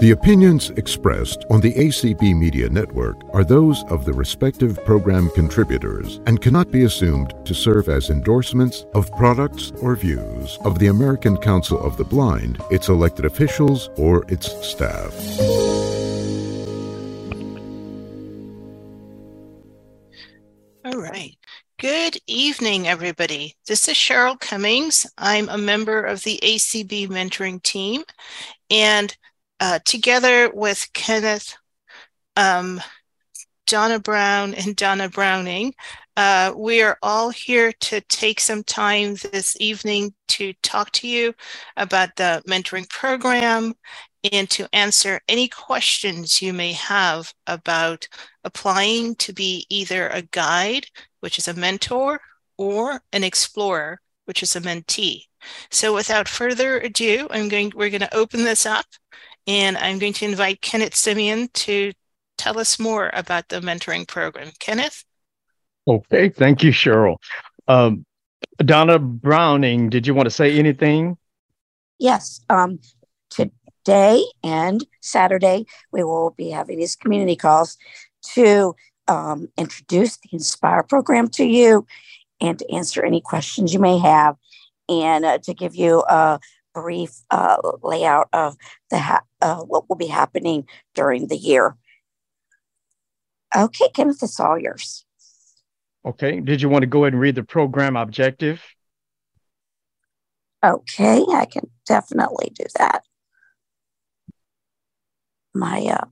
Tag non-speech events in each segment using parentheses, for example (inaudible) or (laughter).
The opinions expressed on the ACB Media Network are those of the respective program contributors and cannot be assumed to serve as endorsements of products or views of the American Council of the Blind, its elected officials, or its staff. All right. Good evening, everybody. This is Cheryl Cummings. I'm a member of the ACB mentoring team, and uh, together with Kenneth, um, Donna Brown, and Donna Browning, uh, we are all here to take some time this evening to talk to you about the mentoring program and to answer any questions you may have about applying to be either a guide, which is a mentor, or an explorer, which is a mentee. So without further ado, I'm going we're going to open this up and I'm going to invite Kenneth Semien to tell us more about the mentoring program. Kenneth? Okay, thank you, Cheryl. Um, Donna Browning, did you want to say anything? Yes. Um, today and Saturday, we will be having these community calls to um, introduce the Inspire program to you and to answer any questions you may have and uh, to give you a brief uh, layout of the ha- uh, what will be happening during the year. Okay, Kenneth, it's all yours. Okay. Did you want to go ahead and read the program objective? Okay, I can definitely do that. My uh,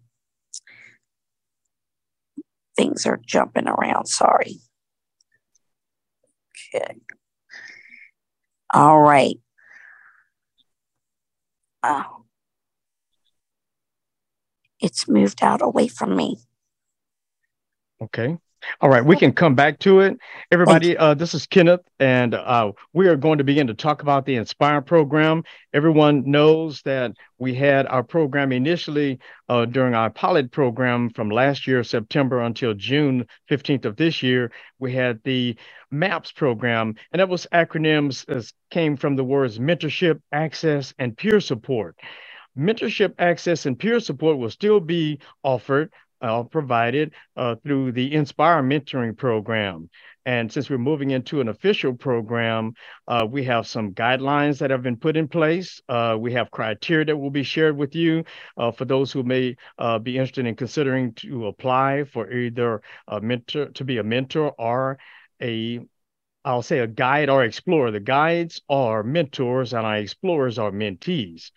things are jumping around. Sorry. Okay. All right. Oh. It's moved out away from me. Okay. All right, we can come back to it. Everybody, uh, this is Kenneth, and uh, we are going to begin to talk about the Inspire program. Everyone knows that we had our program initially uh, during our pilot program from last year, September, until June 15th of this year. We had the MAPS program, and that was acronyms that came from the words mentorship, access, and peer support. Mentorship, access, and peer support will still be offered uh, provided uh, through the Inspire Mentoring Program. And since we're moving into an official program, uh, we have some guidelines that have been put in place. Uh, we have criteria that will be shared with you uh, for those who may uh, be interested in considering to apply for either a mentor to be a mentor or a I'll say a guide or explorer. The guides are mentors and our explorers are mentees.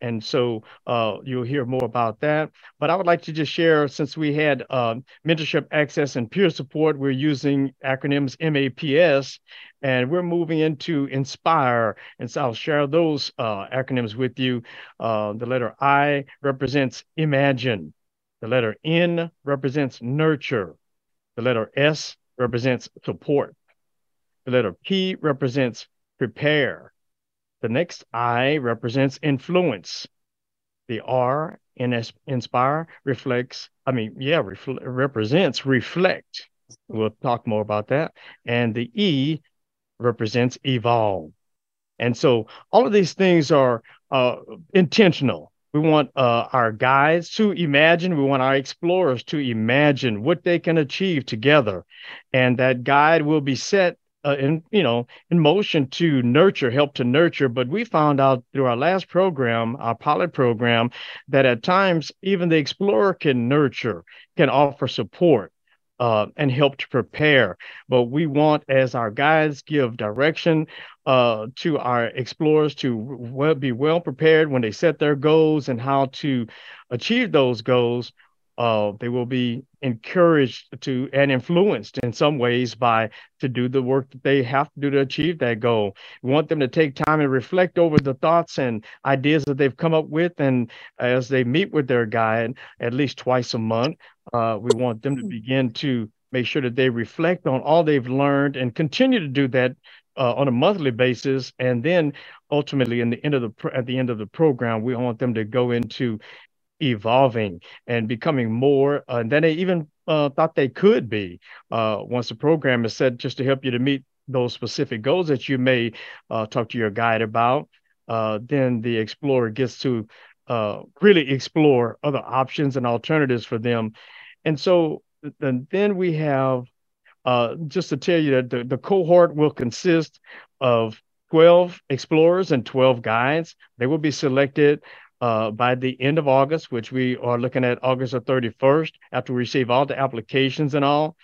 And so uh, you'll hear more about that. But I would like to just share since we had uh, mentorship access and peer support, we're using acronyms MAPS, and we're moving into Inspire. And so I'll share those uh, acronyms with you. Uh, the letter I represents imagine, the letter N represents nurture, the letter S represents support, the letter P represents prepare. The next I represents influence. The R in inspire reflects, I mean, yeah, refl- represents reflect. We'll talk more about that. And the E represents evolve. And so all of these things are uh, intentional. We want uh, our guides to imagine, we want our explorers to imagine what they can achieve together. And that guide will be set uh, in you know in motion to nurture help to nurture. But we found out through our last program our pilot program that at times even the explorer can nurture can offer support uh, and help to prepare. But we want as our guides give direction uh, to our explorers to well, be well prepared when they set their goals and how to achieve those goals uh, they will be encouraged to and influenced in some ways by to do the work that they have to do to achieve that goal. We want them to take time and reflect over the thoughts and ideas that they've come up with, and as they meet with their guide at least twice a month, uh, we want them to begin to make sure that they reflect on all they've learned and continue to do that uh, on a monthly basis, and then ultimately, in the end of the at the end of the program, we want them to go into evolving and becoming more uh, than they even uh, thought they could be uh, once the program is set just to help you to meet those specific goals that you may uh, talk to your guide about. Uh, then the explorer gets to uh, really explore other options and alternatives for them. And so and then we have just to tell you that the, the cohort will consist of 12 explorers and 12 guides. They will be selected uh, by the end of August, which we are looking at August the 31st, after we receive all the applications and all.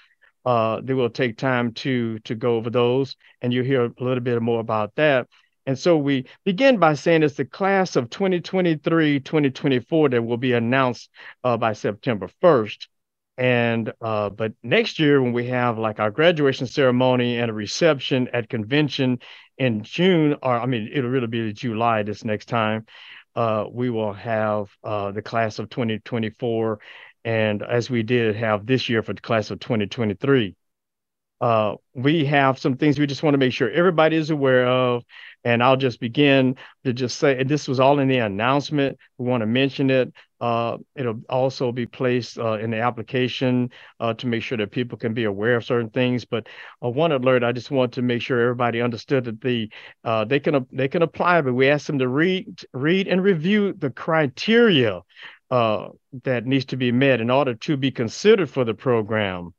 Uh, they will take time to to go over those, and you'll hear a little bit more about that. And so we begin by saying it's the class of 2023 2024 that will be announced uh, by September 1st. And uh, but next year, when we have like our graduation ceremony and a reception at convention in June, or I mean, it'll really be July this next time, uh, we will have uh, the class of 2024. And as we did have this year for the class of 2023. Uh, we have some things we just want to make sure everybody is aware of. And I'll just begin to just say, and this was all in the announcement. We want to mention it. Uh, it'll also be placed uh, in the application uh, to make sure that people can be aware of certain things. But uh, one alert, I just want to make sure everybody understood that the uh, they can they can apply, but we ask them to read read and review the criteria uh, that needs to be met in order to be considered for the program.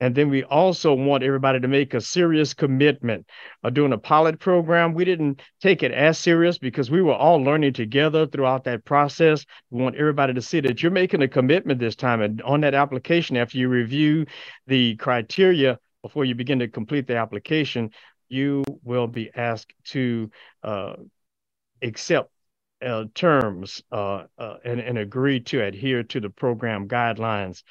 And then we also want everybody to make a serious commitment. Uh, doing a pilot program, we didn't take it as serious because we were all learning together throughout that process. We want everybody to see that you're making a commitment this time. And on that application, after you review the criteria before you begin to complete the application, you will be asked to uh, accept uh, terms uh, uh, and, and agree to adhere to the program guidelines.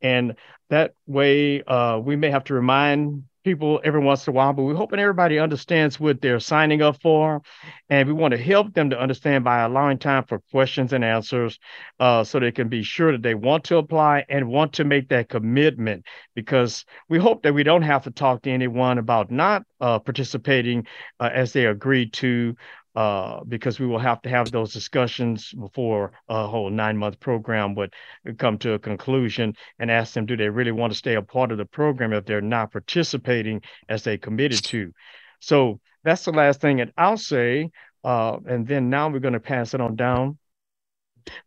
And that way, uh, we may have to remind people every once in a while, but we're hoping everybody understands what they're signing up for. And we want to help them to understand by allowing time for questions and answers uh, so they can be sure that they want to apply and want to make that commitment. Because we hope that we don't have to talk to anyone about not uh, participating as they agree to uh, because we will have to have those discussions before a whole nine month program would come to a conclusion and ask them, do they really want to stay a part of the program if they're not participating as they committed to? So that's the last thing that I'll say. Uh, and then now we're going to pass it on down.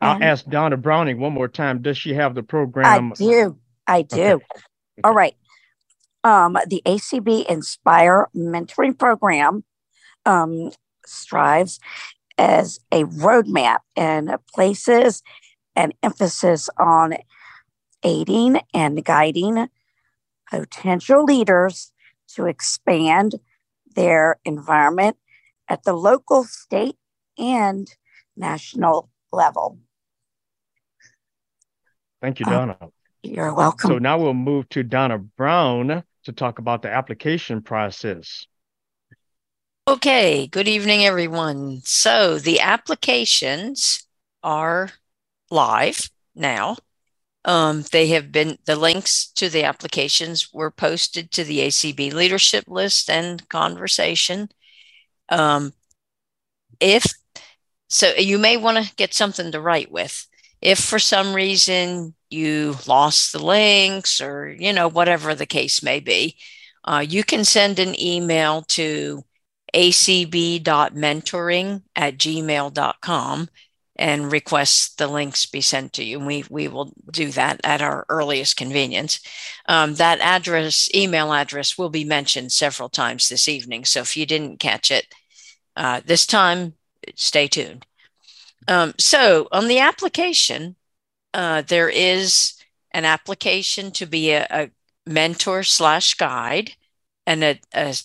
I'll ask Donna Browning one more time. Does she have the program? I do. I do. Okay. All right. Um, the ACB Inspire Mentoring Program um, strives as a roadmap and places an emphasis on aiding and guiding potential leaders to expand their environment at the local, state, and national level. Thank you, uh, Donna. Uh, you're welcome. So now we'll move to Donna Brown to talk about the application process. Okay, good evening, everyone. So the applications are live now. Um, they have been, the links to the applications were posted to the ACB leadership list and conversation. Um, if so, you may want to get something to write with. If for some reason you lost the links or, you know, whatever the case may be, uh, you can send an email to acb.mentoring at gmail.com and request the links be sent to you. And we, we will do that at our earliest convenience. Um, that address, email address, will be mentioned several times this evening. So if you didn't catch it uh, this time, stay tuned. Um, so on the application, uh, there is an application to be a, a mentor slash guide and a, a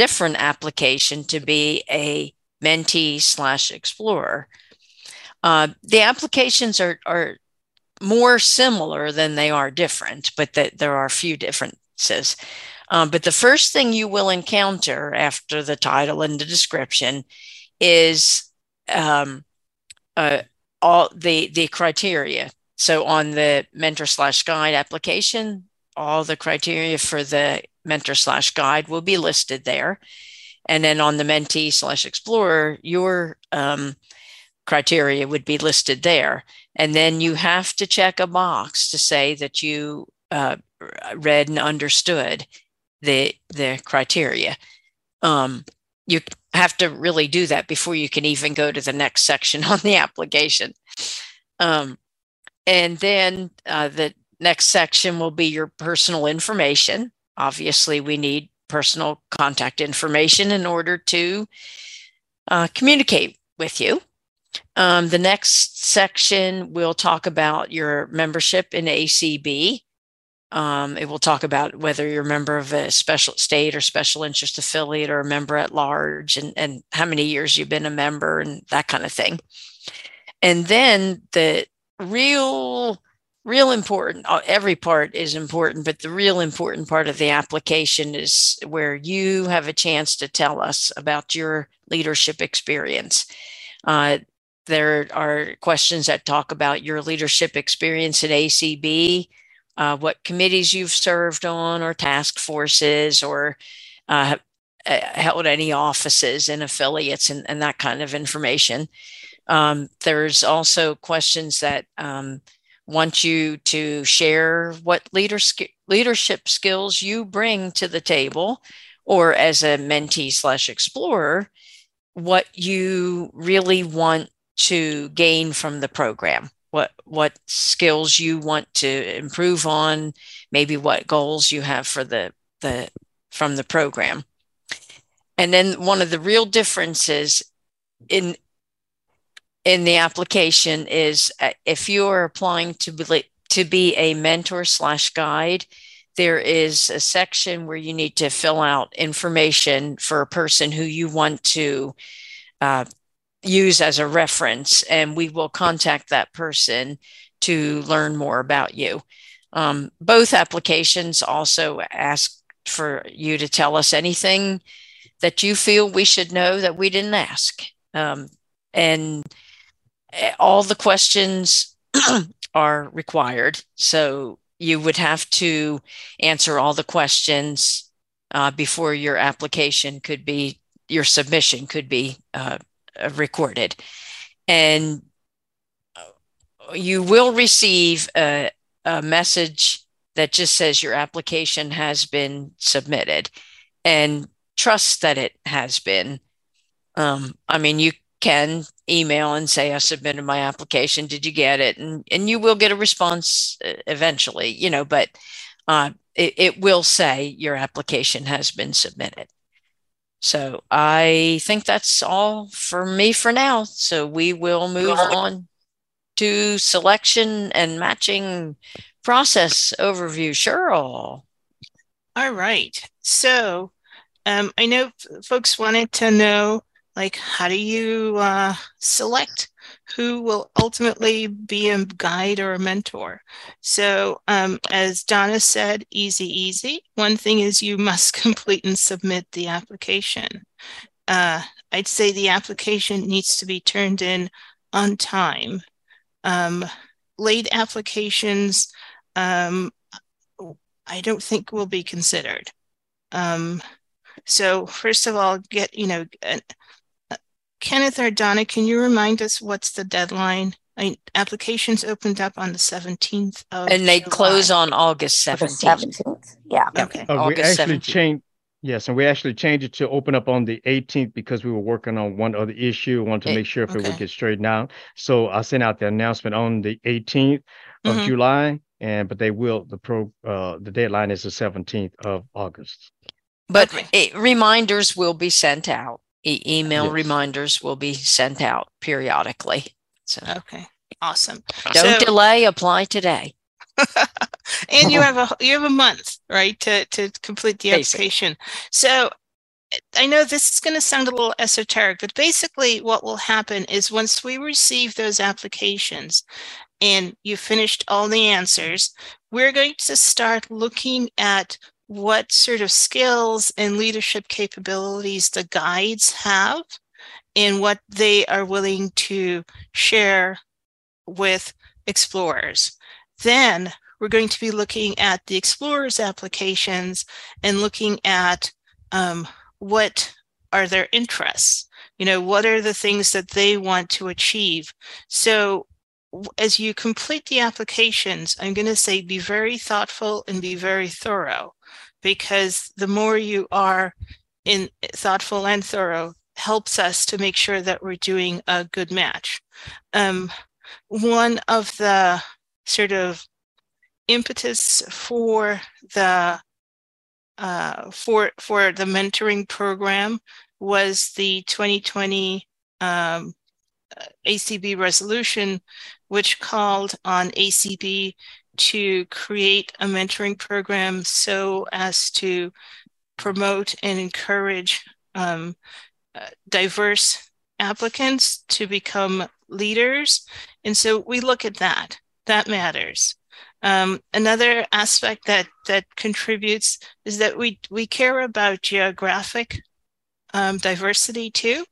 different application to be a mentee slash explorer. Uh, the applications are, are more similar than they are different, but that there are a few differences. Um, but the first thing you will encounter after the title and the description is um, uh, all the the criteria. So on the mentor slash guide application, all the criteria for the mentor slash guide will be listed there. And then on the mentee slash explorer, your um, criteria would be listed there. And then you have to check a box to say that you uh, read and understood the the criteria. Um, you have to really do that before you can even go to the next section (laughs) on the application. Um, and then uh, the next section will be your personal information. Obviously, we need personal contact information in order to uh, communicate with you. Um, the next section will talk about your membership in ACB. Um, it will talk about whether you're a member of a special state or special interest affiliate or a member at large and, and how many years you've been a member and that kind of thing. And then the real, real important, uh, every part is important, but the real important part of the application is where you have a chance to tell us about your leadership experience. Uh, there are questions that talk about your leadership experience at ACB, uh, what committees you've served on, or task forces, or uh, held any offices in affiliates, and, and, that kind of information. Um, there's also questions that um, want you to share what leader, leadership skills you bring to the table, or as a mentee slash explorer, what you really want to gain from the program. What what skills you want to improve on maybe what goals you have for the the from the program. And then one of the real differences in in the application is uh, if you are applying to be to be a mentor slash guide there is a section where you need to fill out information for a person who you want to uh, use as a reference, and we will contact that person to learn more about you. Um, both applications also ask for you to tell us anything that you feel we should know that we didn't ask. Um, and eh, all the questions (clears throat) are required. So you would have to answer all the questions uh, before your application could be, your submission could be uh, uh, recorded. And you will receive a, a message that just says your application has been submitted and trust that it has been. Um, I mean, you can email and say, I submitted my application. Did you get it? And, and you will get a response uh, eventually, you know, but uh, it, it will say your application has been submitted. So I think that's all for me for now. So we will move on to selection and matching process overview. Cheryl. All right. So um, I know folks wanted to know like how do you uh, select who will ultimately be a guide or a mentor. So, um, as Donna said, easy, easy. One thing is you must (laughs) complete and submit the application. Uh, I'd say the application needs to be turned in on time. Um, late applications, um, I don't think will be considered. Um, so first of all, get you know Kenneth or Donna, can you remind us what's the deadline? I mean, applications opened up on the 17th of And they July. close on August 17th. 17th. Yeah. Okay. Uh, we actually 17th. changed Yes, and we actually changed it to open up on the 18th because we were working on one other issue. We wanted to make sure if okay. it would get straightened out. So I sent out the announcement on the 18th of mm-hmm. July, and but they will the pro uh the deadline is the 17th of August. But okay. it, reminders will be sent out e- email yes. reminders will be sent out periodically. So okay, awesome. Don't so, delay. Apply today. (laughs) (laughs) and you have a you have a month, right, to to complete the application. So I know this is going to sound a little esoteric, but basically, what will happen is once we receive those applications and you finished all the answers, we're going to start looking at what sort of skills and leadership capabilities the guides have and what they are willing to share with explorers. Then we're going to be looking at the explorers applications and looking at um, what are their interests? You know what are the things that they want to achieve? So as you complete the applications i'm going to say be very thoughtful and be very thorough because the more you are in thoughtful and thorough helps us to make sure that we're doing a good match. Um, one of the sort of impetus for the uh, for for the mentoring program was the 2020 um, ACB resolution, which called on ACB to create a mentoring program so as to promote and encourage um, uh, diverse applicants to become leaders. And so we look at that. That matters. Um, another aspect that that contributes is that we we care about geographic um, diversity too.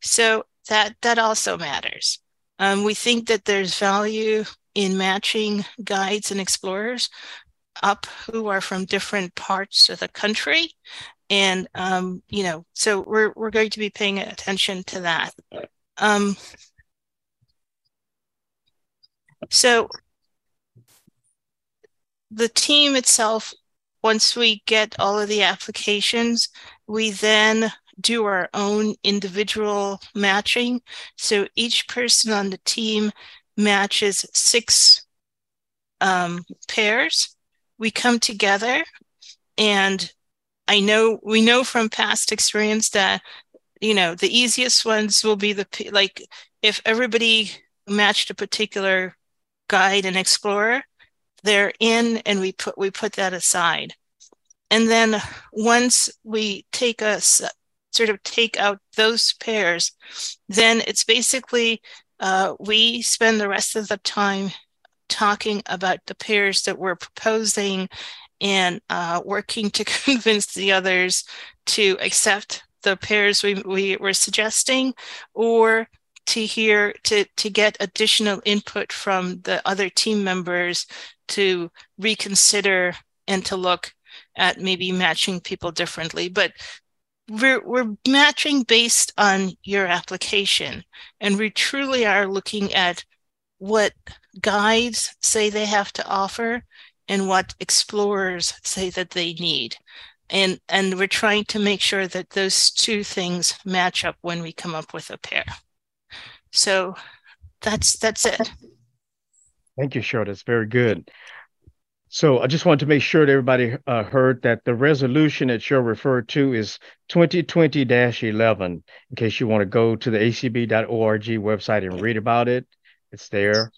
So that that also matters. Um, we think that there's value in matching guides and explorers up who are from different parts of the country. And um, you know so we're, we're going to be paying attention to that. Um, so the team itself once we get all of the applications we then do our own individual matching. So each person on the team matches six um, pairs. We come together and I know we know from past experience that you know the easiest ones will be the like if everybody matched a particular guide and explorer they're in and we put we put that aside. And then once we take a sort of take out those pairs then it's basically uh, we spend the rest of the time talking about the pairs that we're proposing and uh, working to (laughs) convince the others to accept the pairs we, we were suggesting or to hear to to get additional input from the other team members to reconsider and to look at maybe matching people differently. But we're we're matching based on your application and we truly are looking at what guides say they have to offer and what explorers say that they need. And, and we're trying to make sure that those two things match up when we come up with a pair. So that's that's it. Thank you, Cheryl. It's very good. So I just wanted to make sure that everybody uh, heard that the resolution that Cheryl referred to is 2020-11. In case you want to go to the acb.org website and read about it, it's there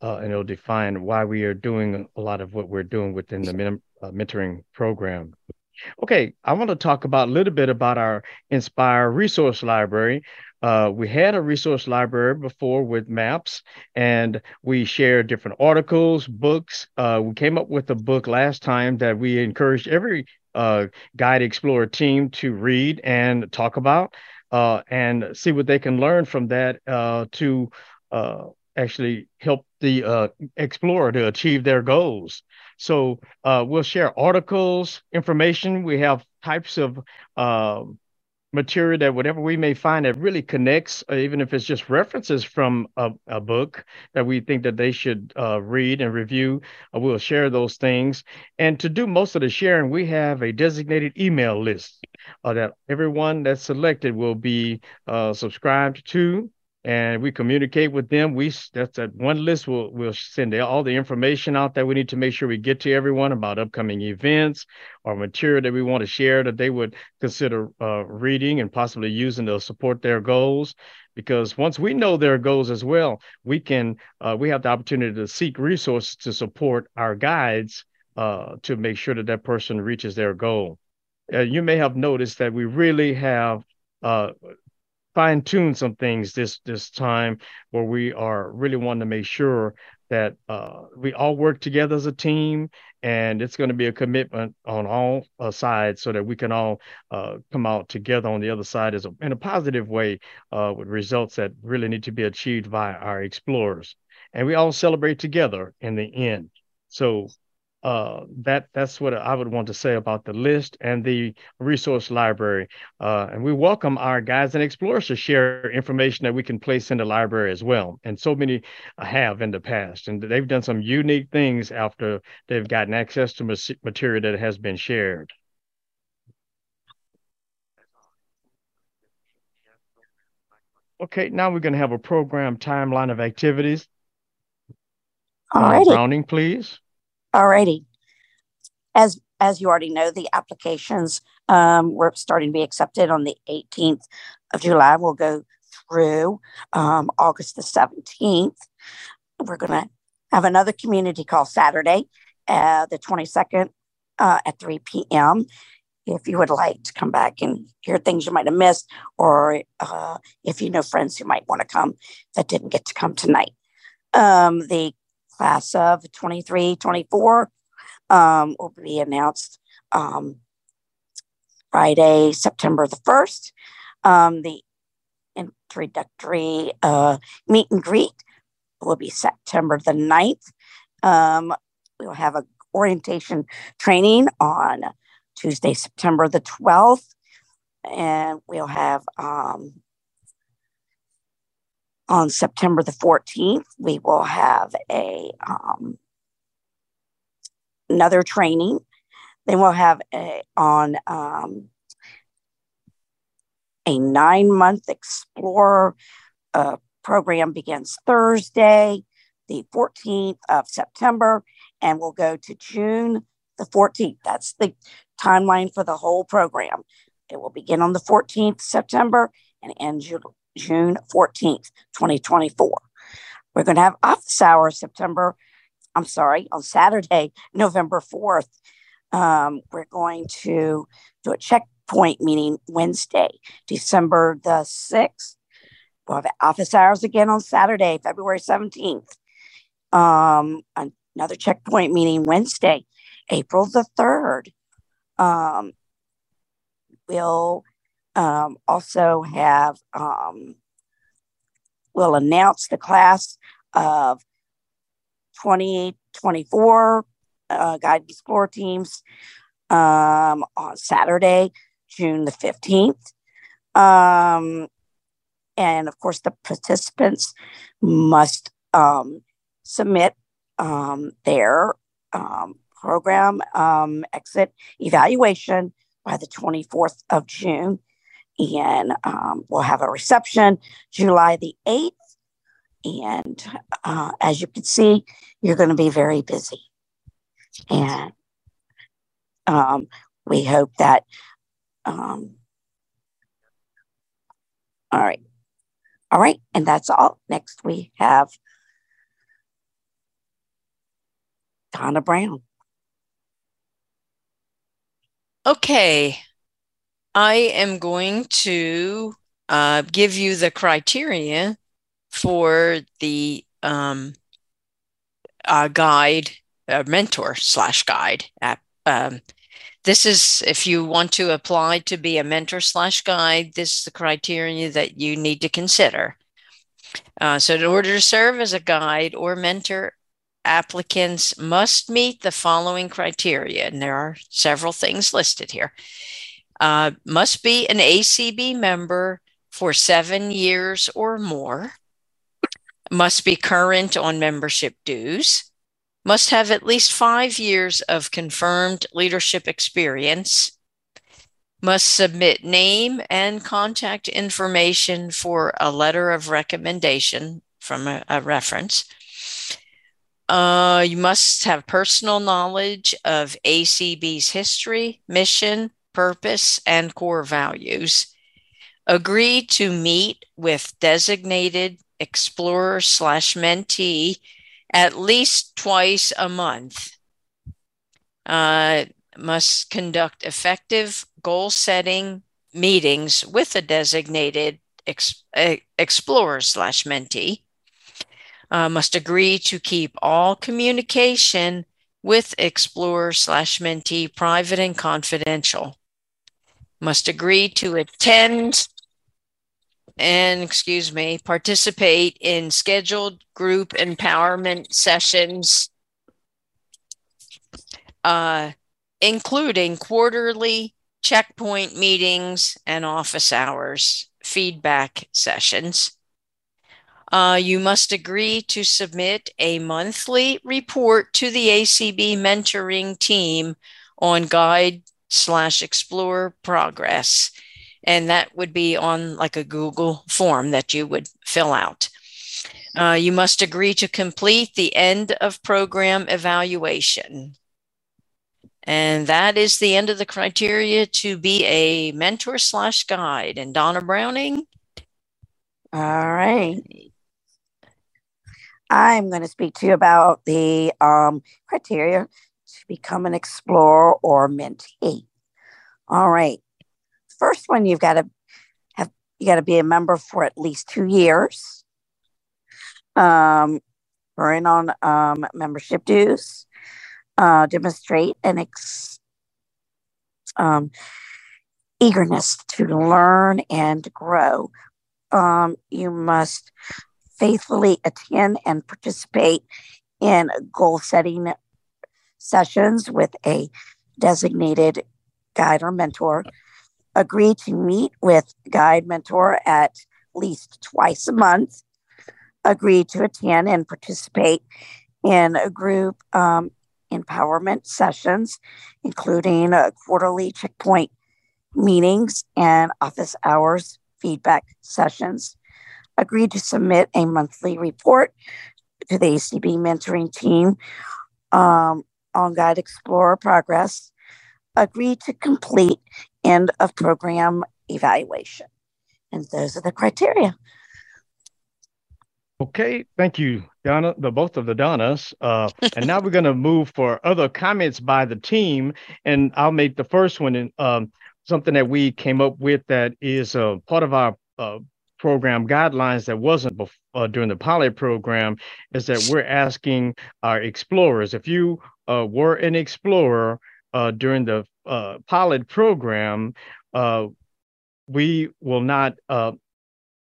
uh, and it'll define why we are doing a lot of what we're doing within the men- uh, mentoring program. Okay, I want to talk about a little bit about our Inspire resource library. Uh, we had a resource library before with MAPS, and we shared different articles, books. Uh, we came up with a book last time that we encouraged every uh, guide explorer team to read and talk about, uh, and see what they can learn from that uh, to uh, actually help the explorer to achieve their goals. So we'll share articles, information. We have types of material that whatever we may find that really connects, uh, even if it's just references from a, a book that we think that they should uh, read and review, uh, we'll share those things. And to do most of the sharing, we have a designated email list that everyone that's selected will be subscribed to and we communicate with them. We that's that one list. We'll we'll send all the information out that we need to make sure we get to everyone about upcoming events or material that we want to share that they would consider uh, reading and possibly using to support their goals. Because once we know their goals as well, we can uh, we have the opportunity to seek resources to support our guides uh, to make sure that that person reaches their goal. Uh, you may have noticed that we really have uh, fine tune some things this this time where we are really wanting to make sure that uh, we all work together as a team and it's going to be a commitment on all uh, sides so that we can all uh, come out together on the other side as a, in a positive way uh, with results that really need to be achieved by our explorers. And we all celebrate together in the end. So uh, that that's what I would want to say about the list and the resource library. Uh, and we welcome our guides and explorers to share information that we can place in the library as well. And so many have in the past, and they've done some unique things after they've gotten access to material that has been shared. Okay, now we're going to have a program timeline of activities. Uh, Browning, please. All righty. As as you already know, the applications um, were starting to be accepted on the 18th of July. We'll go through um, August the 17th. We're going to have another community call Saturday, uh, the 22nd uh, at 3 p.m. If you would like to come back and hear things you might have missed, or uh, if you know friends who might want to come that didn't get to come tonight. Um, the class of 23 24 um, will be announced um, Friday, September the 1st. Um, the introductory uh, meet and greet will be September the 9th. Um, we'll have a orientation training on Tuesday, September the 12th. And we'll have um, on September the 14th, we will have a um, another training. Then we'll have a, on um, a nine month Explorer uh, program begins Thursday, the 14th of September, and we'll go to June the 14th. That's the timeline for the whole program. It will begin on the 14th September and end June 14th, 2024. We're going to have office hours September I'm sorry, on Saturday, November 4th, um, we're going to do a checkpoint meeting Wednesday, December the 6th. We'll have office hours again on Saturday, February 17th. Um, another checkpoint meeting Wednesday, April the 3rd. Um, we'll um, also have, um, we'll announce the class of 2024 uh, Guide Explorer teams um, on Saturday, June the 15th. Um, and of course, the participants must um, submit um, their um, program um, exit evaluation by the 24th of June. And um, we'll have a reception July the 8th and uh, as you can see, you're going to be very busy. And um, we hope that. Um, all right. All right. And that's all. Next, we have Donna Brown. Okay. I am going to uh, give you the criteria for the um, uh, guide, uh, mentor slash guide app. Um, this is if you want to apply to be a mentor slash guide, this is the criteria that you need to consider. Uh, so, in order to serve as a guide or mentor, applicants must meet the following criteria, and there are several things listed here. Uh, must be an ACB member for seven years or more. Must be current on membership dues, must have at least five years of confirmed leadership experience, must submit name and contact information for a letter of recommendation from a, a reference. Uh, you must have personal knowledge of ACB's history, mission, purpose, and core values. Agree to meet with designated explorer slash mentee at least twice a month. Uh, must conduct effective goal setting meetings with a designated ex- explorer slash mentee. Uh, must agree to keep all communication with explorer slash mentee private and confidential. Must agree to attend and excuse me, participate in scheduled group empowerment sessions, uh, including quarterly checkpoint meetings and office hours, feedback sessions. Uh, you must agree to submit a monthly report to the ACB mentoring team on guide slash explore progress and that would be on like a Google form that you would fill out. Uh, you must agree to complete the end of program evaluation. And that is the end of the criteria to be a mentor slash guide. And Donna Browning? All right. I'm going to speak to you about the um, criteria to become an explorer or mentee. All right. First one, you've got to have you got to be a member for at least two years. Um, earn on um, membership dues. Uh, demonstrate an ex, um, eagerness to learn and grow. Um, you must faithfully attend and participate in goal setting sessions with a designated guide or mentor. Agree to meet with guide mentor at least twice a month. Agree to attend and participate in a group um, empowerment sessions, including uh, quarterly checkpoint meetings and office hours feedback sessions Agree to submit a monthly report to the ACB mentoring team um, on Guide Explorer progress, agreed to complete end of program evaluation. And those are the criteria. Okay, thank you, Donna, the both of the Donnas. Uh, and now we're going to move for other comments by the team, and I'll make the first one. In, um, something that we came up with that is uh, part of our uh, program guidelines that wasn't before, uh, during the pilot program is that we're asking our explorers if you uh, were an explorer uh, during the uh, pilot program uh, we will not uh,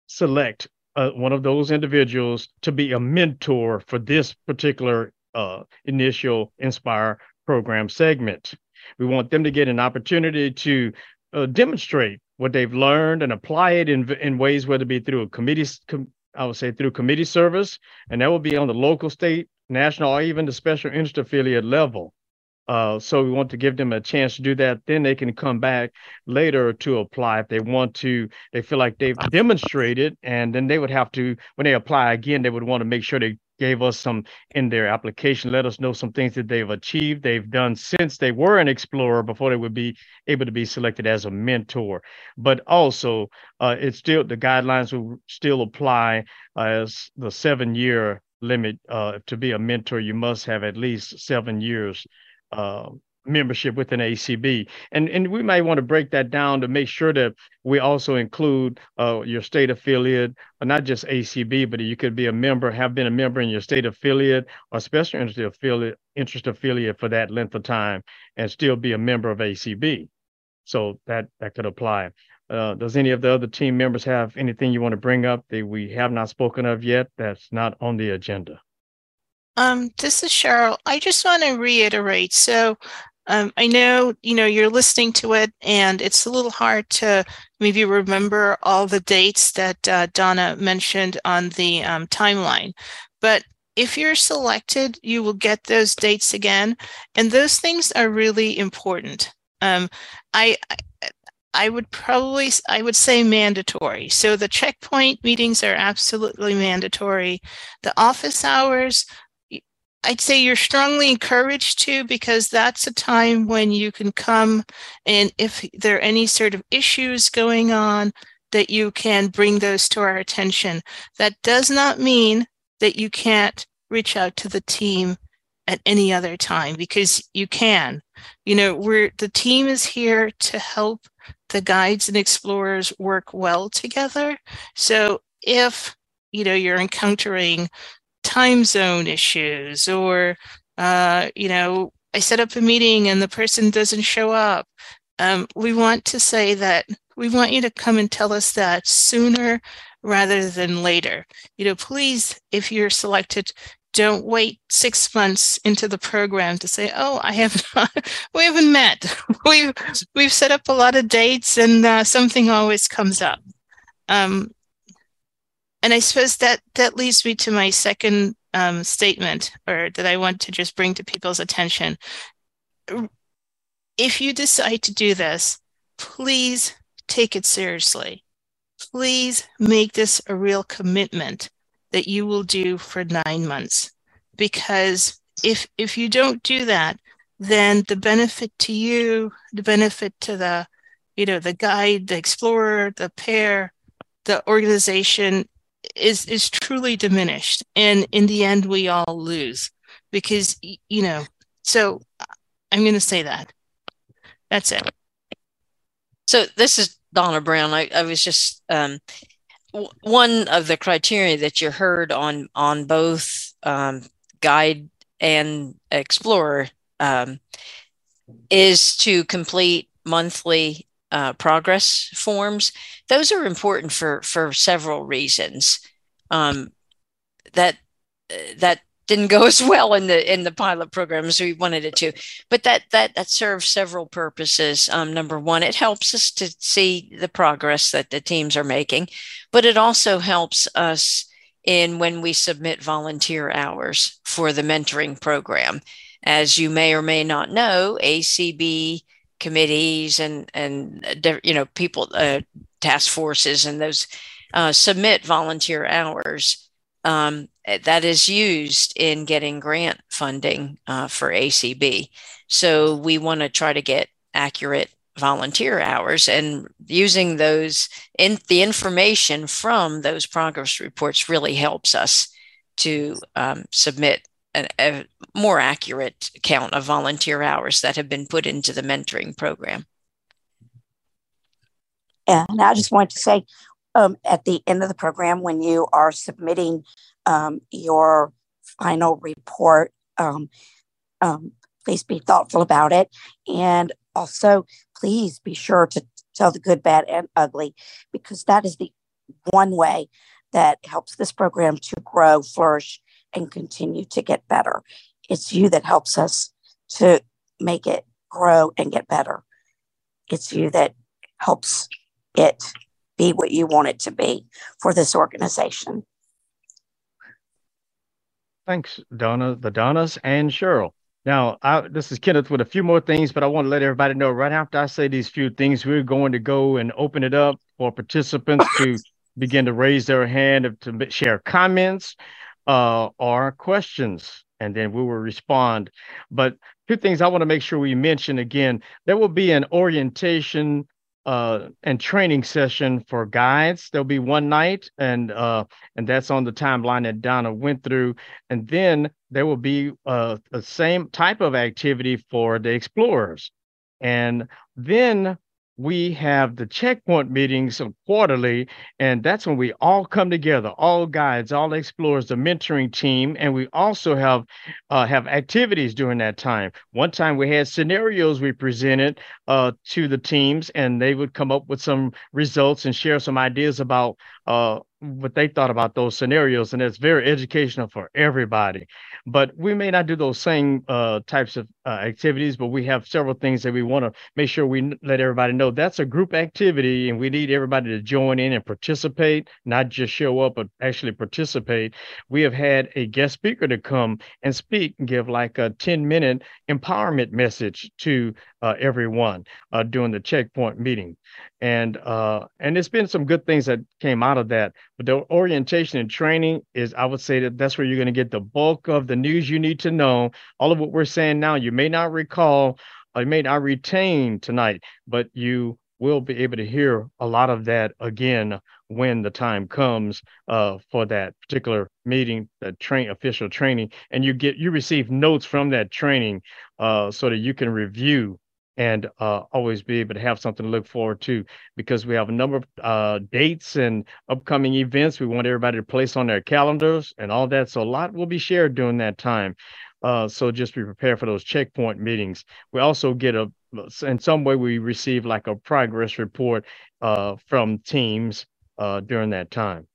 select one of those individuals to be a mentor for this particular initial inspire program segment. We want them to get an opportunity to demonstrate what they've learned and apply it in in ways whether it be through a committee com, I would say through committee service and that will be on the local state national or even the special interest affiliate level. Uh, so we want to give them a chance to do that. Then they can come back later to apply if they want to. They feel like they've demonstrated and then they would have to when they apply again they would want to make sure they gave us some in their application, let us know some things that they've achieved, they've done since they were an explorer before they would be able to be selected as a mentor. But also, uh, it's still the guidelines will still apply as the seven year limit. Uh, to be a mentor, you must have at least seven years uh, membership within ACB. And and we might want to break that down to make sure that we also include uh, your state affiliate, uh, not just ACB, but you could be a member, have been a member in your state affiliate or special interest affiliate, interest affiliate for that length of time, and still be a member of ACB. So that that could apply. Uh, does any of the other team members have anything you want to bring up that we have not spoken of yet that's not on the agenda? Um, this is Cheryl. I just want to reiterate. So um, I know, you know, you're listening to it and it's a little hard to maybe remember all the dates that uh, Donna mentioned on the um, timeline. But if you're selected, you will get those dates again. And those things are really important. Um, I, I would probably, I would say mandatory. So the checkpoint meetings are absolutely mandatory. The office hours, I'd say you're strongly encouraged to because that's a time when you can come and if there are any sort of issues going on, that you can bring those to our attention. That does not mean that you can't reach out to the team at any other time because you can. You know, we're the team is here to help the guides and explorers work well together. So if you know you're encountering time zone issues or uh, you know i set up a meeting and the person doesn't show up. Um, we want to say that we want you to come and tell us that sooner rather than later. You know please if you're selected don't wait six months into the program to say oh i have (laughs) not we haven't met. (laughs) We've we've set up a lot of dates and uh, something always comes up. Um, and I suppose that that leads me to my second um, statement, or that I want to just bring to people's attention. If you decide to do this, please take it seriously. Please make this a real commitment that you will do for nine months. Because if if you don't do that, then the benefit to you, the benefit to the, you know, the guide, the explorer, the pair, the organization is is truly diminished. And in the end, we all lose because you know. So I'm going to say that. That's it. So this is Donna Brown. I, I was just um, one of the criteria that you heard on on both um, guide and explorer um, is to complete monthly uh, progress forms. Those are important for for several reasons. Um, that that didn't go (laughs) as well in the in the pilot program as we wanted it to but that that that serves several purposes um, number one it helps us to see the progress that the teams are making but it also helps us in when we submit volunteer hours for the mentoring program as you may or may not know acb committees and and you know people uh, task forces and those uh, submit volunteer hours um, that is used in getting grant funding uh, for ACB. So we want to try to get accurate volunteer hours and using those in the information from those progress reports really helps us to um, submit an, a more accurate count of volunteer hours that have been put into the mentoring program. And I just want to say um, at the end of the program, when you are submitting um, your final report. Um, um, please be thoughtful about it. And also, please be sure to tell the good, bad, and ugly, because that is the one way that helps this program to grow, flourish, and continue to get better. It's you that helps us to make it grow and get better. It's you that helps it be what you want it to be for this organization. Thanks, Donna, the Donnas, and Cheryl. Now, I, this is Kenneth with a few more things, but I want to let everybody know right after I say these few things, we're going to go and open it up for participants to begin to raise their hand to share comments uh, or questions, and then we will respond. But two things I want to make sure we mention again there will be an orientation uh, and training session for guides. There'll be one night, and uh, and that's on the timeline that Donna went through. And then there will be uh, the same type of activity for the explorers. And then we have the checkpoint meetings quarterly, and that's when we all come together, all guides, all explorers, the mentoring team, and we also have uh, have activities during that time. One time we had scenarios we presented uh, to the teams, and they would come up with some results and share some ideas about uh, what they thought about those scenarios, and it's very educational for everybody. But we may not do those same uh, types of uh, activities, but we have several things that we want to make sure we let everybody know that's a group activity, and we need everybody to join in and participate, not just show up, but actually participate. We have had a guest speaker to come and speak and give like a 10 minute empowerment message to uh, everyone uh, during the checkpoint meeting and uh, and there's been some good things that came out of that. But the orientation and training is, I would say that that's where you're going to get the bulk of the news you need to know. All of what we're saying now, you may not recall, or you may not retain tonight, but you will be able to hear a lot of that again when the time comes uh, for that particular meeting, the train official training, and you get you receive notes from that training uh, so that you can review and uh, always be able to have something to look forward to because we have a number of uh, dates and upcoming events we want everybody to place on their calendars and all that. So a lot will be shared during that time. Uh, so just be prepared for those checkpoint meetings. We also get a, in some way, we receive like a progress report uh, from teams uh, during that time.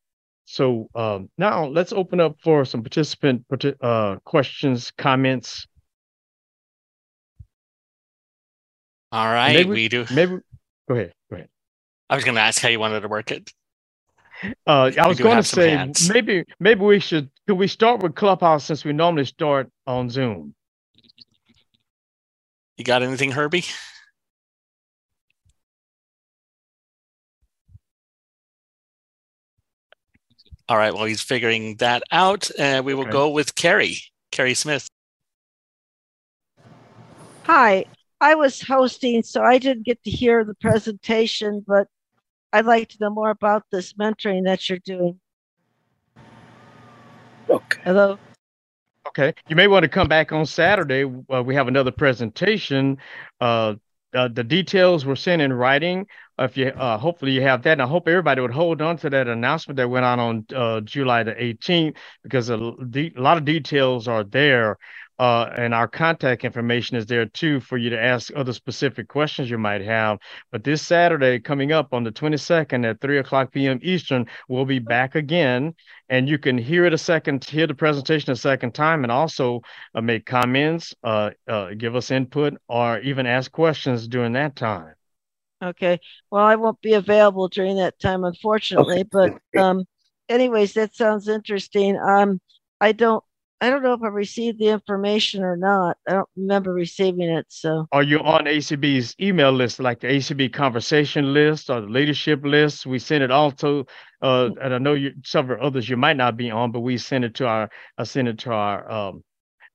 So um, now let's open up for some participant uh, questions, comments, All right, maybe, we do. Maybe go ahead. Go ahead. I was going to ask how you wanted to work it. Uh, I was going to say maybe maybe we should could we start with Clubhouse since we normally start on Zoom. You got anything, Herbie? All right. Well, he's figuring that out. And uh, we will okay. go with Carrie, Carrie Smith. Hi. I was hosting, so I didn't get to hear the presentation, but I'd like to know more about this mentoring that you're doing. Okay. Hello. Okay. You may want to come back on Saturday. Uh, we have another presentation. Uh, uh, the details were sent in writing. If you, uh, hopefully you have that. And I hope everybody would hold on to that announcement that went out on uh, July the 18th because a, a lot of details are there uh, and our contact information is there too for you to ask other specific questions you might have. But this Saturday, coming up on the 22nd at 3 o'clock p.m. Eastern, we'll be back again. And you can hear it a second, hear the presentation a second time, and also uh, make comments, uh, uh give us input, or even ask questions during that time. Okay. Well, I won't be available during that time, unfortunately. Okay. But um, anyways, that sounds interesting. Um, I don't I don't know if I received the information or not. I don't remember receiving it. So, are you on ACB's email list, like the ACB conversation list or the leadership list? We send it also, uh, and I know you several others you might not be on, but we send it to our, I send it to our um,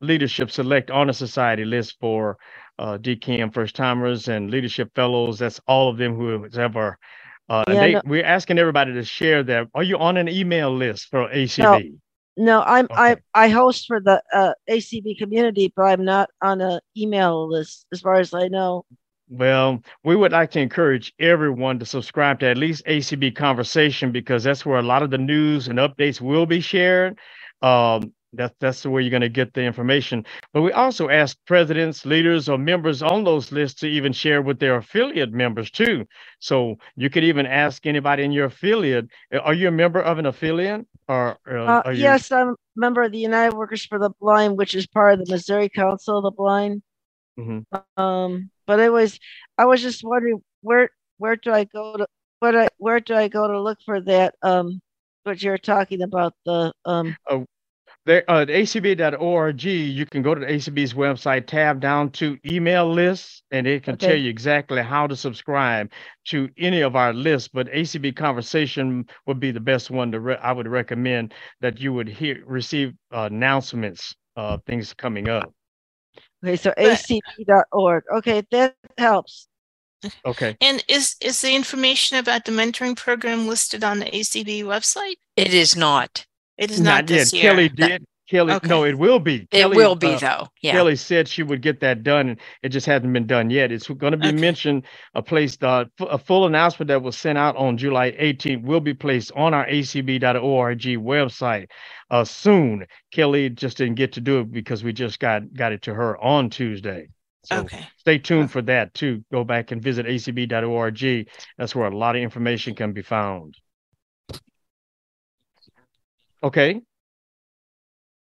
leadership select honor society list for uh, DKM first timers and leadership fellows. That's all of them who has ever. Uh, yeah, they, no. we're asking everybody to share that. Are you on an email list for ACB? No. No, I'm okay. I I host for the uh, ACB community, but I'm not on an email list as far as I know. Well, we would like to encourage everyone to subscribe to at least ACB Conversation because that's where a lot of the news and updates will be shared. Um, that's that's the way you're going to get the information. But we also ask presidents, leaders, or members on those lists to even share with their affiliate members too. So you could even ask anybody in your affiliate, "Are you a member of an affiliate?" Or uh, uh, yes, I'm a member of the United Workers for the Blind, which is part of the Missouri Council of the Blind. Mm-hmm. Um, but it was I was just wondering where where do I go to where I, where do I go to look for that um what you're talking about the um oh, there, uh, acb.org, you can go to the ACB's website, tab down to email lists, and it can okay. tell you exactly how to subscribe to any of our lists. But ACB Conversation would be the best one to re- I would recommend that you would hear receive uh, announcements of things coming up. Okay, so acb.org. Okay, that helps. Okay. And is is the information about the mentoring program listed on the ACB website? It is not. It is not, not this yet. year. Kelly did. Kelly, okay. no, it will be. It Kelly, will be uh, though. Yeah. Kelly said she would get that done, and it just hasn't been done yet. It's going to be okay. mentioned. A place, uh, a full announcement that was sent out on July 18th will be placed on our acb.org website uh, soon. Kelly just didn't get to do it because we just got got it to her on Tuesday. So okay. Stay tuned for that too. Go back and visit acb.org. That's where a lot of information can be found. Okay.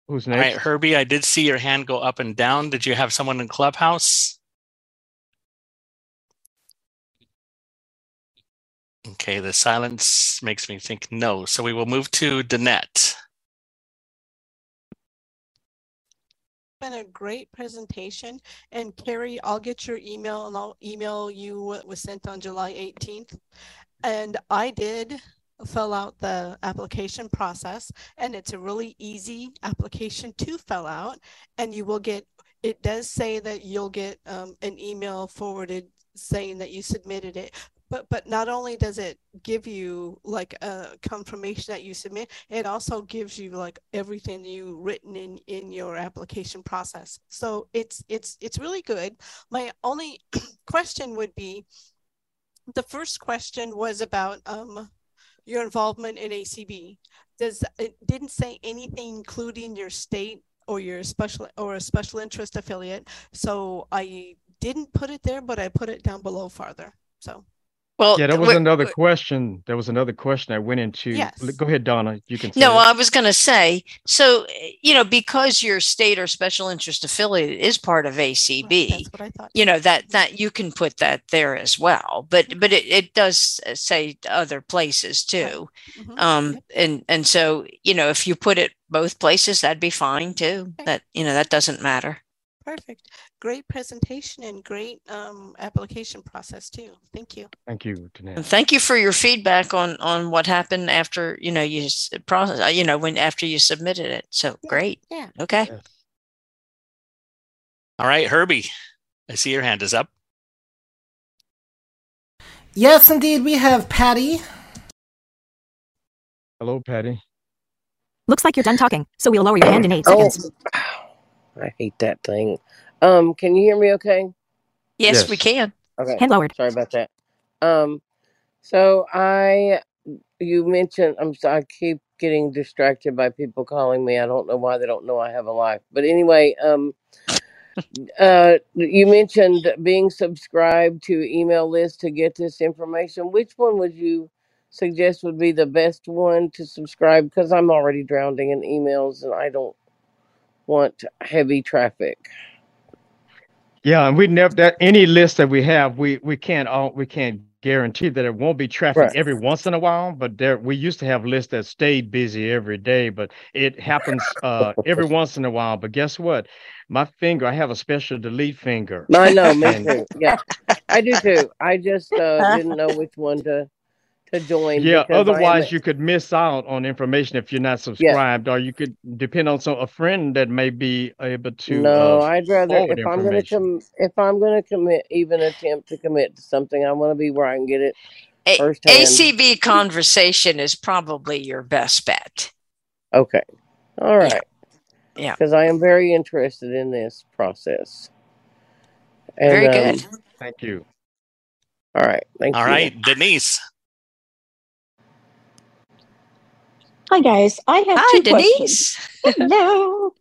Who's next? All right, Herbie, I did see your hand go up and down. Did you have someone in Clubhouse? Okay, the silence makes me think no. So we will move to Danette. been a great presentation. And Carrie, I'll get your email and I'll email you what was sent on July 18th. And I did fill out the application process and it's a really easy application to fill out and you will get it does say that you'll get um, an email forwarded saying that you submitted it but but not only does it give you like a confirmation that you submit it also gives you like everything you written in in your application process. So it's it's it's really good. My only (clears throat) question would be the first question was about um your involvement in ACB. Does it didn't say anything including your state or your special or a special interest affiliate. So I didn't put it there, but I put it down below farther. So well, yeah, that was another question. There was another question I went into. Yes. Go ahead, Donna. You can. no, it. I was going to say. So, you know, because your state or special interest affiliate is part of ACB, That's what I thought. you know that that you can put that there as well. But but it, it does say other places too, mm-hmm. um, and and so you know if you put it both places, that'd be fine too. Okay. That you know that doesn't matter. Perfect. Great presentation and great um, application process too. Thank you. Thank you, And thank you for your feedback on on what happened after you know you process uh, you know when after you submitted it. So yeah. great. Yeah. Okay. Yes. All right, Herbie, I see your hand is up. Yes, indeed, we have Patty. Hello, Patty. Looks like you're done talking, so we'll lower your hand in eight seconds. I hate that thing. Um, can you hear me okay? Yes, Yes. we can. Okay. Hand lowered. Sorry about that. Um, so I, you mentioned, I'm so I keep getting distracted by people calling me. I don't know why they don't know I have a life. But anyway, um, (laughs) uh, you mentioned being subscribed to email list to get this information. Which one would you suggest would be the best one to subscribe? Because I'm already drowning in emails and I don't want heavy traffic. Yeah, and we never that any list that we have, we we can't all we can't guarantee that it won't be traffic Right. every once in a while. But there, we used to have lists that stayed busy every day, but it happens (laughs) uh every once in a while. But guess what? My finger, I have a special delete finger. I know, me (laughs) And- too. Yeah, I do too. I just uh, didn't know which one to to join. Yeah, because I am otherwise you could miss out on information if you're not subscribed, or you could depend on some a friend that may be able to. no, uh, i'd rather if i'm going to information. come if i'm going to commit even attempt to commit to something i want to be where i can get it A- ACB conversation is probably your best bet. okay all right Yeah. because i am very interested in this process and, Very um, good. Thank you. all right thank All you right, Denise. Hi, guys. I have Hi, two questions. Denise. Hello.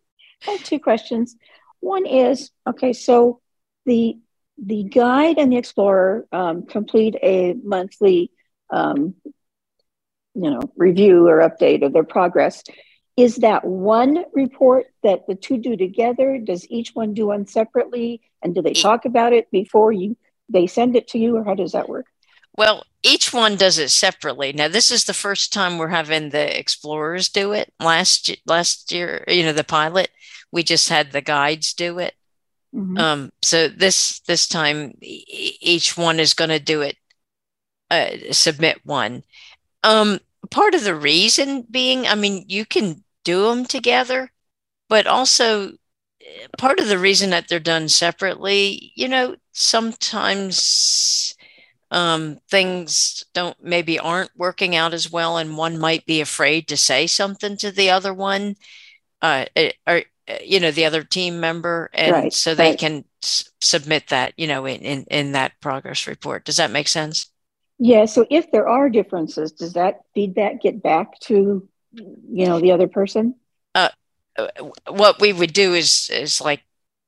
I have two questions. One is okay, so the the guide and the explorer um, complete a monthly um, you know review or update of their progress. Is that one report that the two do together? Does each one do one separately? And do they talk about it before you they send it to you, or how does that work? Well, each one does it separately. Now, this is the first time we're having the explorers do it. Last last year, you know, the pilot, we just had the guides do it. Mhm. Um, so this this time, e- each one is going to do it. Uh, submit one. Um, part of the reason being, I mean, you can do them together, but also eh, part of the reason that they're done separately, you know, sometimes um, things don't maybe aren't working out as well, and one might be afraid to say something to the other one, uh, eh, or eh, you know, the other team member, and Right, so they right. can s- submit that, you know, in, in in that progress report. Does that make sense? Yeah, so if there are differences, does that feedback get back to, you know, the other person? uh, what we would do is is like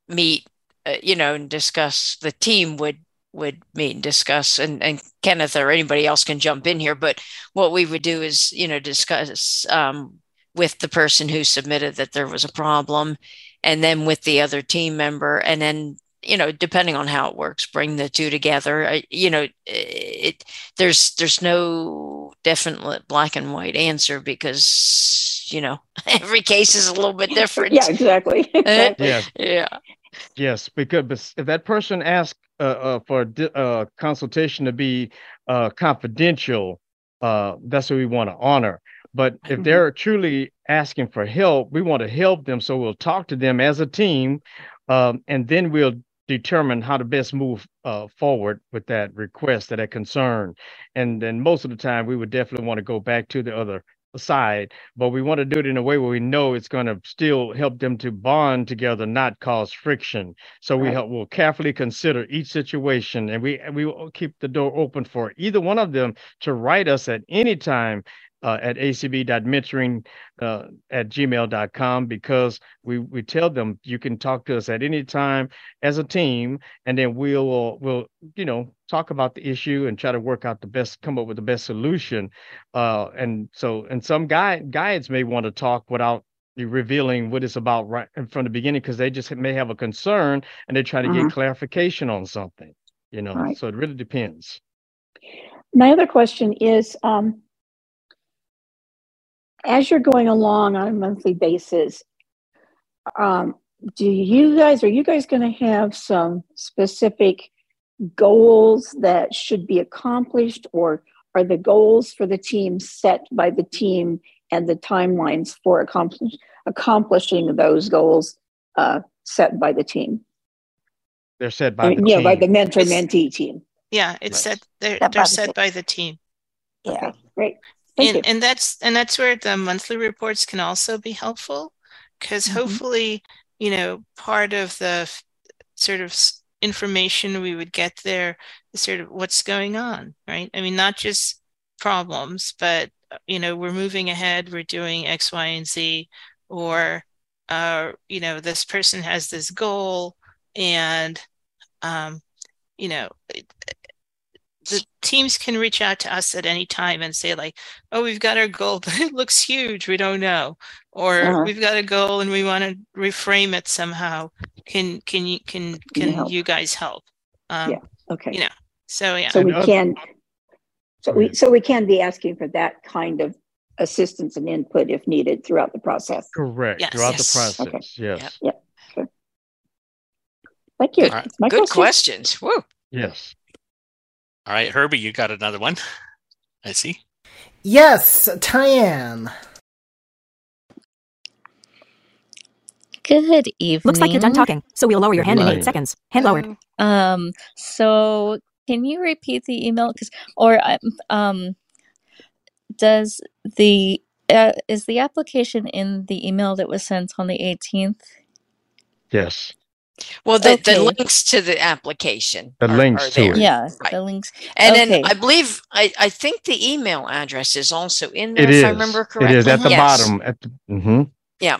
meet uh, you know and discuss the team would would meet and discuss and and Kenneth or anybody else can jump in here but what we would do is you know discuss um, with the person who submitted that there was a problem and then with the other team member and then you know depending on how it works bring the two together uh, you know it there's there's no definite black and white answer because you know (laughs) every case is a little bit (laughs) different Yeah, exactly. (laughs) exactly. Yeah. yeah Yes, because if that person asks uh, uh, for di- uh, consultation to be uh, confidential, uh, that's what we want to honor. But if Mhm. they're truly asking for help, we want to help them. So we'll talk to them as a team, um, and then we'll determine how to best move uh, forward with that request or that concern. And then most of the time, we would definitely want to go back to the other side, but we want to do it in a way where we know it's going to still help them to bond together, not cause friction. So we Right. help, will carefully consider each situation, and we we will keep the door open for either one of them to write us at any time uh, at acb.mentoring uh, at gmail.com because we we tell them you can talk to us at any time as a team, and then we'll we'll you know talk about the issue and try to work out the best, come up with the best solution. Uh, and so, and some guide guides may want to talk without revealing what it's about right from the beginning because they just may have a concern and they're trying to Mhm. get clarification on something. You know, Right. so it really depends. My other question is, um, as you're going along on a monthly basis, um, do you guys are you guys going to have some specific goals that should be accomplished or are the goals for the team set by the team and the timelines for accomplish, accomplishing those goals uh, set by the team they're set by I mean, the yeah team. by the mentor mentee team Yeah, it's Right. set. They're, Set by they're the set team. by the team. yeah great Thank and you. and that's and that's where the monthly reports can also be helpful because Mhm. hopefully you know part of the sort of information we would get there is sort of what's going on right i mean not just problems but uh, you know we're moving ahead we're doing x y and z or uh you know this person has this goal and um you know the teams can reach out to us at any time and say like oh we've got our goal (laughs) but it looks huge we don't know or Uh-huh. we've got a goal and we want to reframe it somehow can can you can Can you can you guys help um Yeah. okay you know so yeah so we can so we so we can be asking for that kind of assistance and input if needed throughout the process Correct. Yes. Throughout Yes. the process. okay. Yes. thank you Good. My Good questions. Woo. Yes. All right, Herbie, you got another one. I see. Yes, Tyann. Good evening. Looks like you're done talking, so we'll lower your hand in eight seconds. Hand lowered. Um, so can you repeat the email? Cause, or um, um, does the uh, is the application in the email that was sent on the 18th? Yes. Well, the, Okay. the links to the application. The are- links are to it. Yeah, Right. the links. And Okay. then I believe I, I think the email address is also in there It if is. I remember correctly. is at the Yes. bottom. At the, hmm Yeah.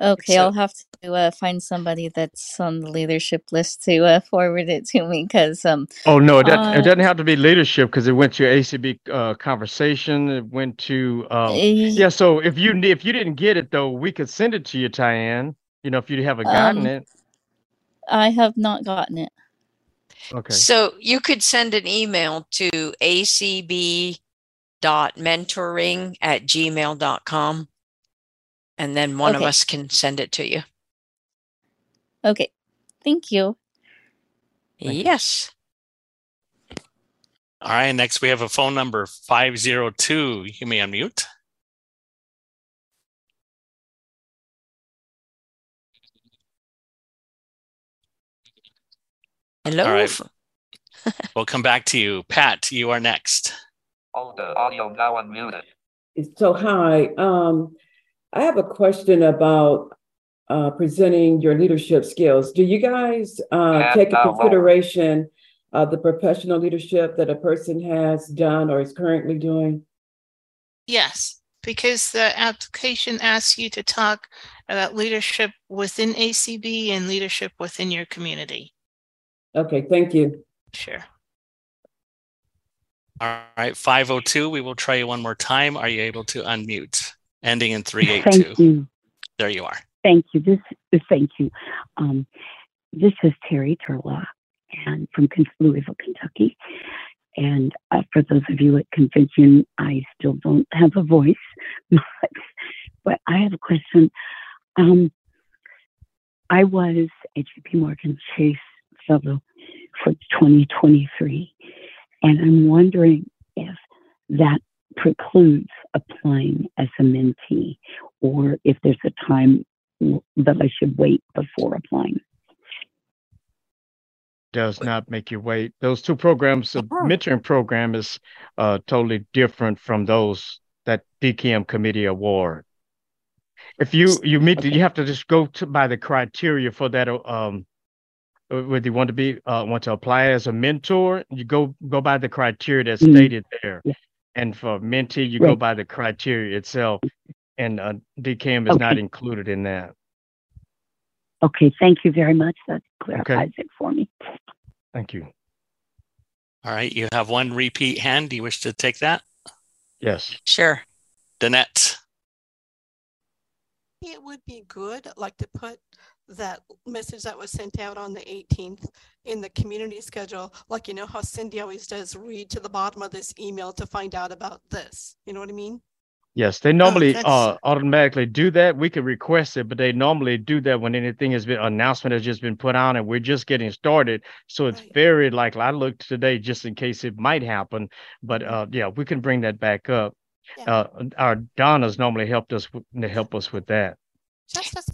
Okay, So- I'll have to uh, find somebody that's on the leadership list to uh, forward it to me because um Oh no, it, doesn't, Uh, it doesn't have to be leadership because it went to ACB uh, conversation. It went to um, eh, yeah. So if you if you didn't get it though, we could send it to you, Tyann. You know, if you haven't gotten Um, it. I have not gotten it. Okay. So you could send an email to acb.mentoring at gmail.com and then one of Okay. us can send it to you. Okay, thank you. Thank you. yes. All right, next we have a phone number 502. You may unmute. Hello. All right. f- We'll come back to you. Pat, you are next. Hold the audio now unmuted. So hi, um, I have a question about uh, presenting your leadership skills. Do you guys uh, take into uh, consideration uh, the professional leadership that a person has done or is currently doing? Yes, because the application asks you to talk about leadership within ACB and leadership within your community. Okay, thank you. Sure. All right, 502. We will try you one more time. Are you able to unmute? Ending in 382. Thank you. There you are. Thank you. This thank you. Um, this is Terry Turlock and from Louisville, Kentucky. And uh, for those of you at convention, I still don't have a voice, (laughs) but, but I have a question. Um, I was a JP Morgan Chase Fellow for 2023, and I'm wondering if that precludes applying as a mentee, or if there's a time that I should wait before applying. does not make you wait. Those two programs, the mentoring program is uh, totally different from those that DKM committee award. If you you meet, you have to just go to by the criteria for that. uh, Um, whether you want to be uh, want to apply as a mentor, you go go by the criteria that's Mhm. stated there. Yeah. And for mentee, you go by the criteria itself. And uh, DKM is not included in that. Okay, thank you very much. That clarifies it for me. Thank you. All right, you have one repeat hand. Do you wish to take that? Yes. Sure. Danette. It would be good, like to put that message that was sent out on the 18th in the community schedule, like you know how Cindy always does, read to the bottom of this email to find out about this. You know what I mean? Yes, they normally oh, uh, automatically do that. We can request it, but they normally do that when anything has been announcement has just been put on and we're just getting started. So it's right. very likely. I looked today just in case it might happen, but mm-hmm. uh, yeah, we can bring that back up. Yeah. Uh, our Donna's normally helped us to help us with that. Just a suggestion. Thank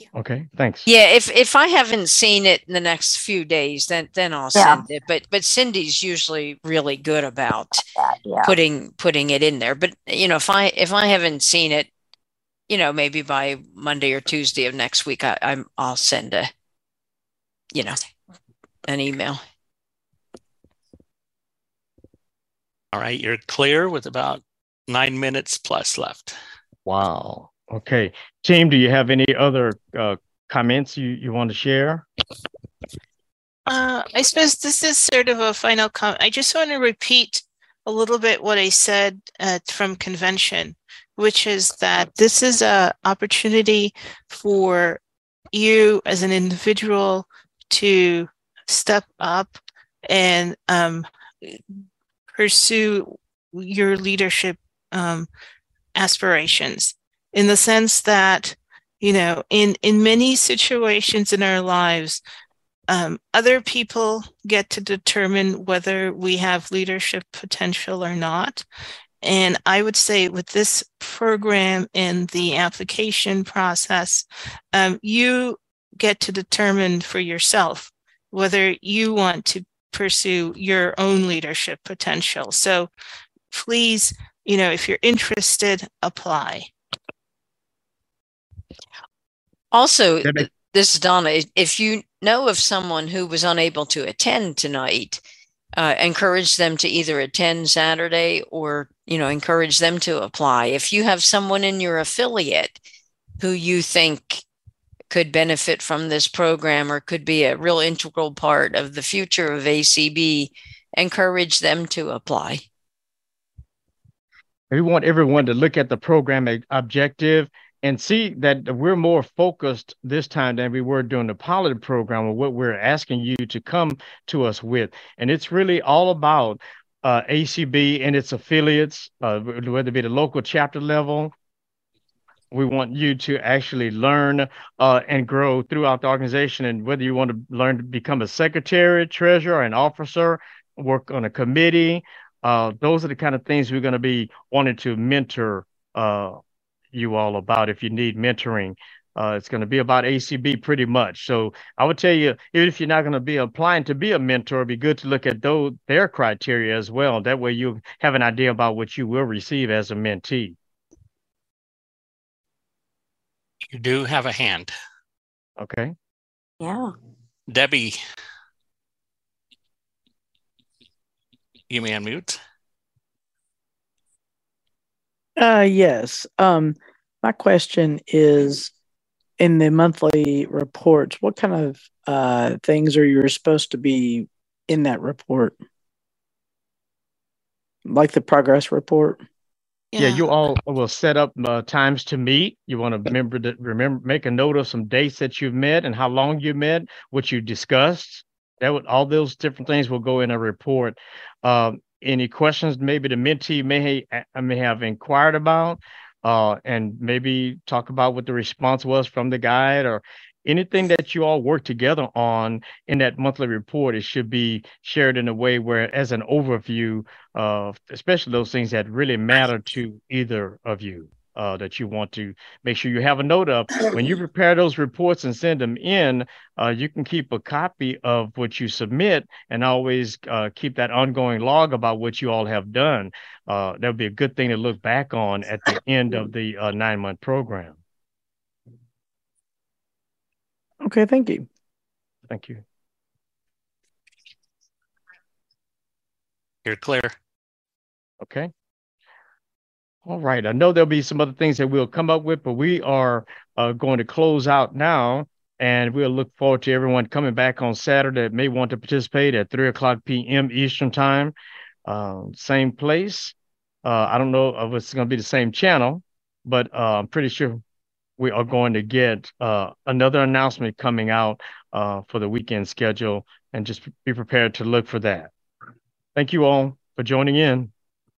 you. Okay, thanks. Yeah, if if I haven't seen it in the next few days, then then I'll yeah. send it. But but Cindy's usually really good about yeah. putting putting it in there. But you know, if I if I haven't seen it, you know, maybe by Monday or Tuesday of next week, I, I'm I'll send a, you know, an email. All right, you're clear with about nine minutes plus left. Wow. Okay. Team, do you have any other uh, comments you, you want to share? Uh, I suppose this is sort of a final comment. I just want to repeat a little bit what I said uh, from convention, which is that this is an opportunity for you as an individual to step up and um, pursue your leadership um, aspirations in the sense that you know in in many situations in our lives um, other people get to determine whether we have leadership potential or not. And i would say with this program and the application process um, you get to determine for yourself whether you want to pursue your own leadership potential. So please you know if you're interested apply also, this is Donna. If you know of someone who was unable to attend tonight, uh, encourage them to either attend Saturday or you know encourage them to apply. If you have someone in your affiliate who you think could benefit from this program or could be a real integral part of the future of ACB, encourage them to apply. We want everyone to look at the program objective and see that we're more focused this time than we were during the pilot program of what we're asking you to come to us with. And it's really all about uh, ACB and its affiliates, uh, whether it be the local chapter level. We want you to actually learn uh, and grow throughout the organization. And whether you want to learn to become a secretary, treasurer, an officer, work on a committee, uh, those are the kind of things we're going to be wanting to mentor uh, you all about if you need mentoring. Uh, it's going to be about ACB pretty much. So I would tell you, even if you're not going to be applying to be a mentor, it'd be good to look at those their criteria as well. That way you have an idea about what you will receive as a mentee. You do have a hand. Okay. Yeah. Debbie, you may unmute. Uh, yes. Um, my question is in the monthly reports, what kind of uh, things are you supposed to be in that report? Like the progress report? Yeah, yeah you all will set up uh, times to meet. You want to remember that remember make a note of some dates that you've met and how long you met, what you discussed. That would all those different things will go in a report. Um, any questions maybe the mentee may ha- may have inquired about, uh, and maybe talk about what the response was from the guide or anything that you all work together on in that monthly report. It should be shared in a way where, as an overview of especially those things that really matter to either of you uh, that you want to make sure you have a note of. When you prepare those reports and send them in, uh, you can keep a copy of what you submit and always uh, keep that ongoing log about what you all have done. Uh, that would be a good thing to look back on at the end of the uh, nine month program. Okay, thank you. Thank you. You're clear. Okay. All right. I know there'll be some other things that we'll come up with, but we are uh, going to close out now. And we'll look forward to everyone coming back on Saturday may want to participate at 3 o'clock p.m. Eastern Time. Uh, same place. Uh, I don't know if it's going to be the same channel, but uh, I'm pretty sure we are going to get uh, another announcement coming out uh, for the weekend schedule and just be prepared to look for that. Thank you all for joining in.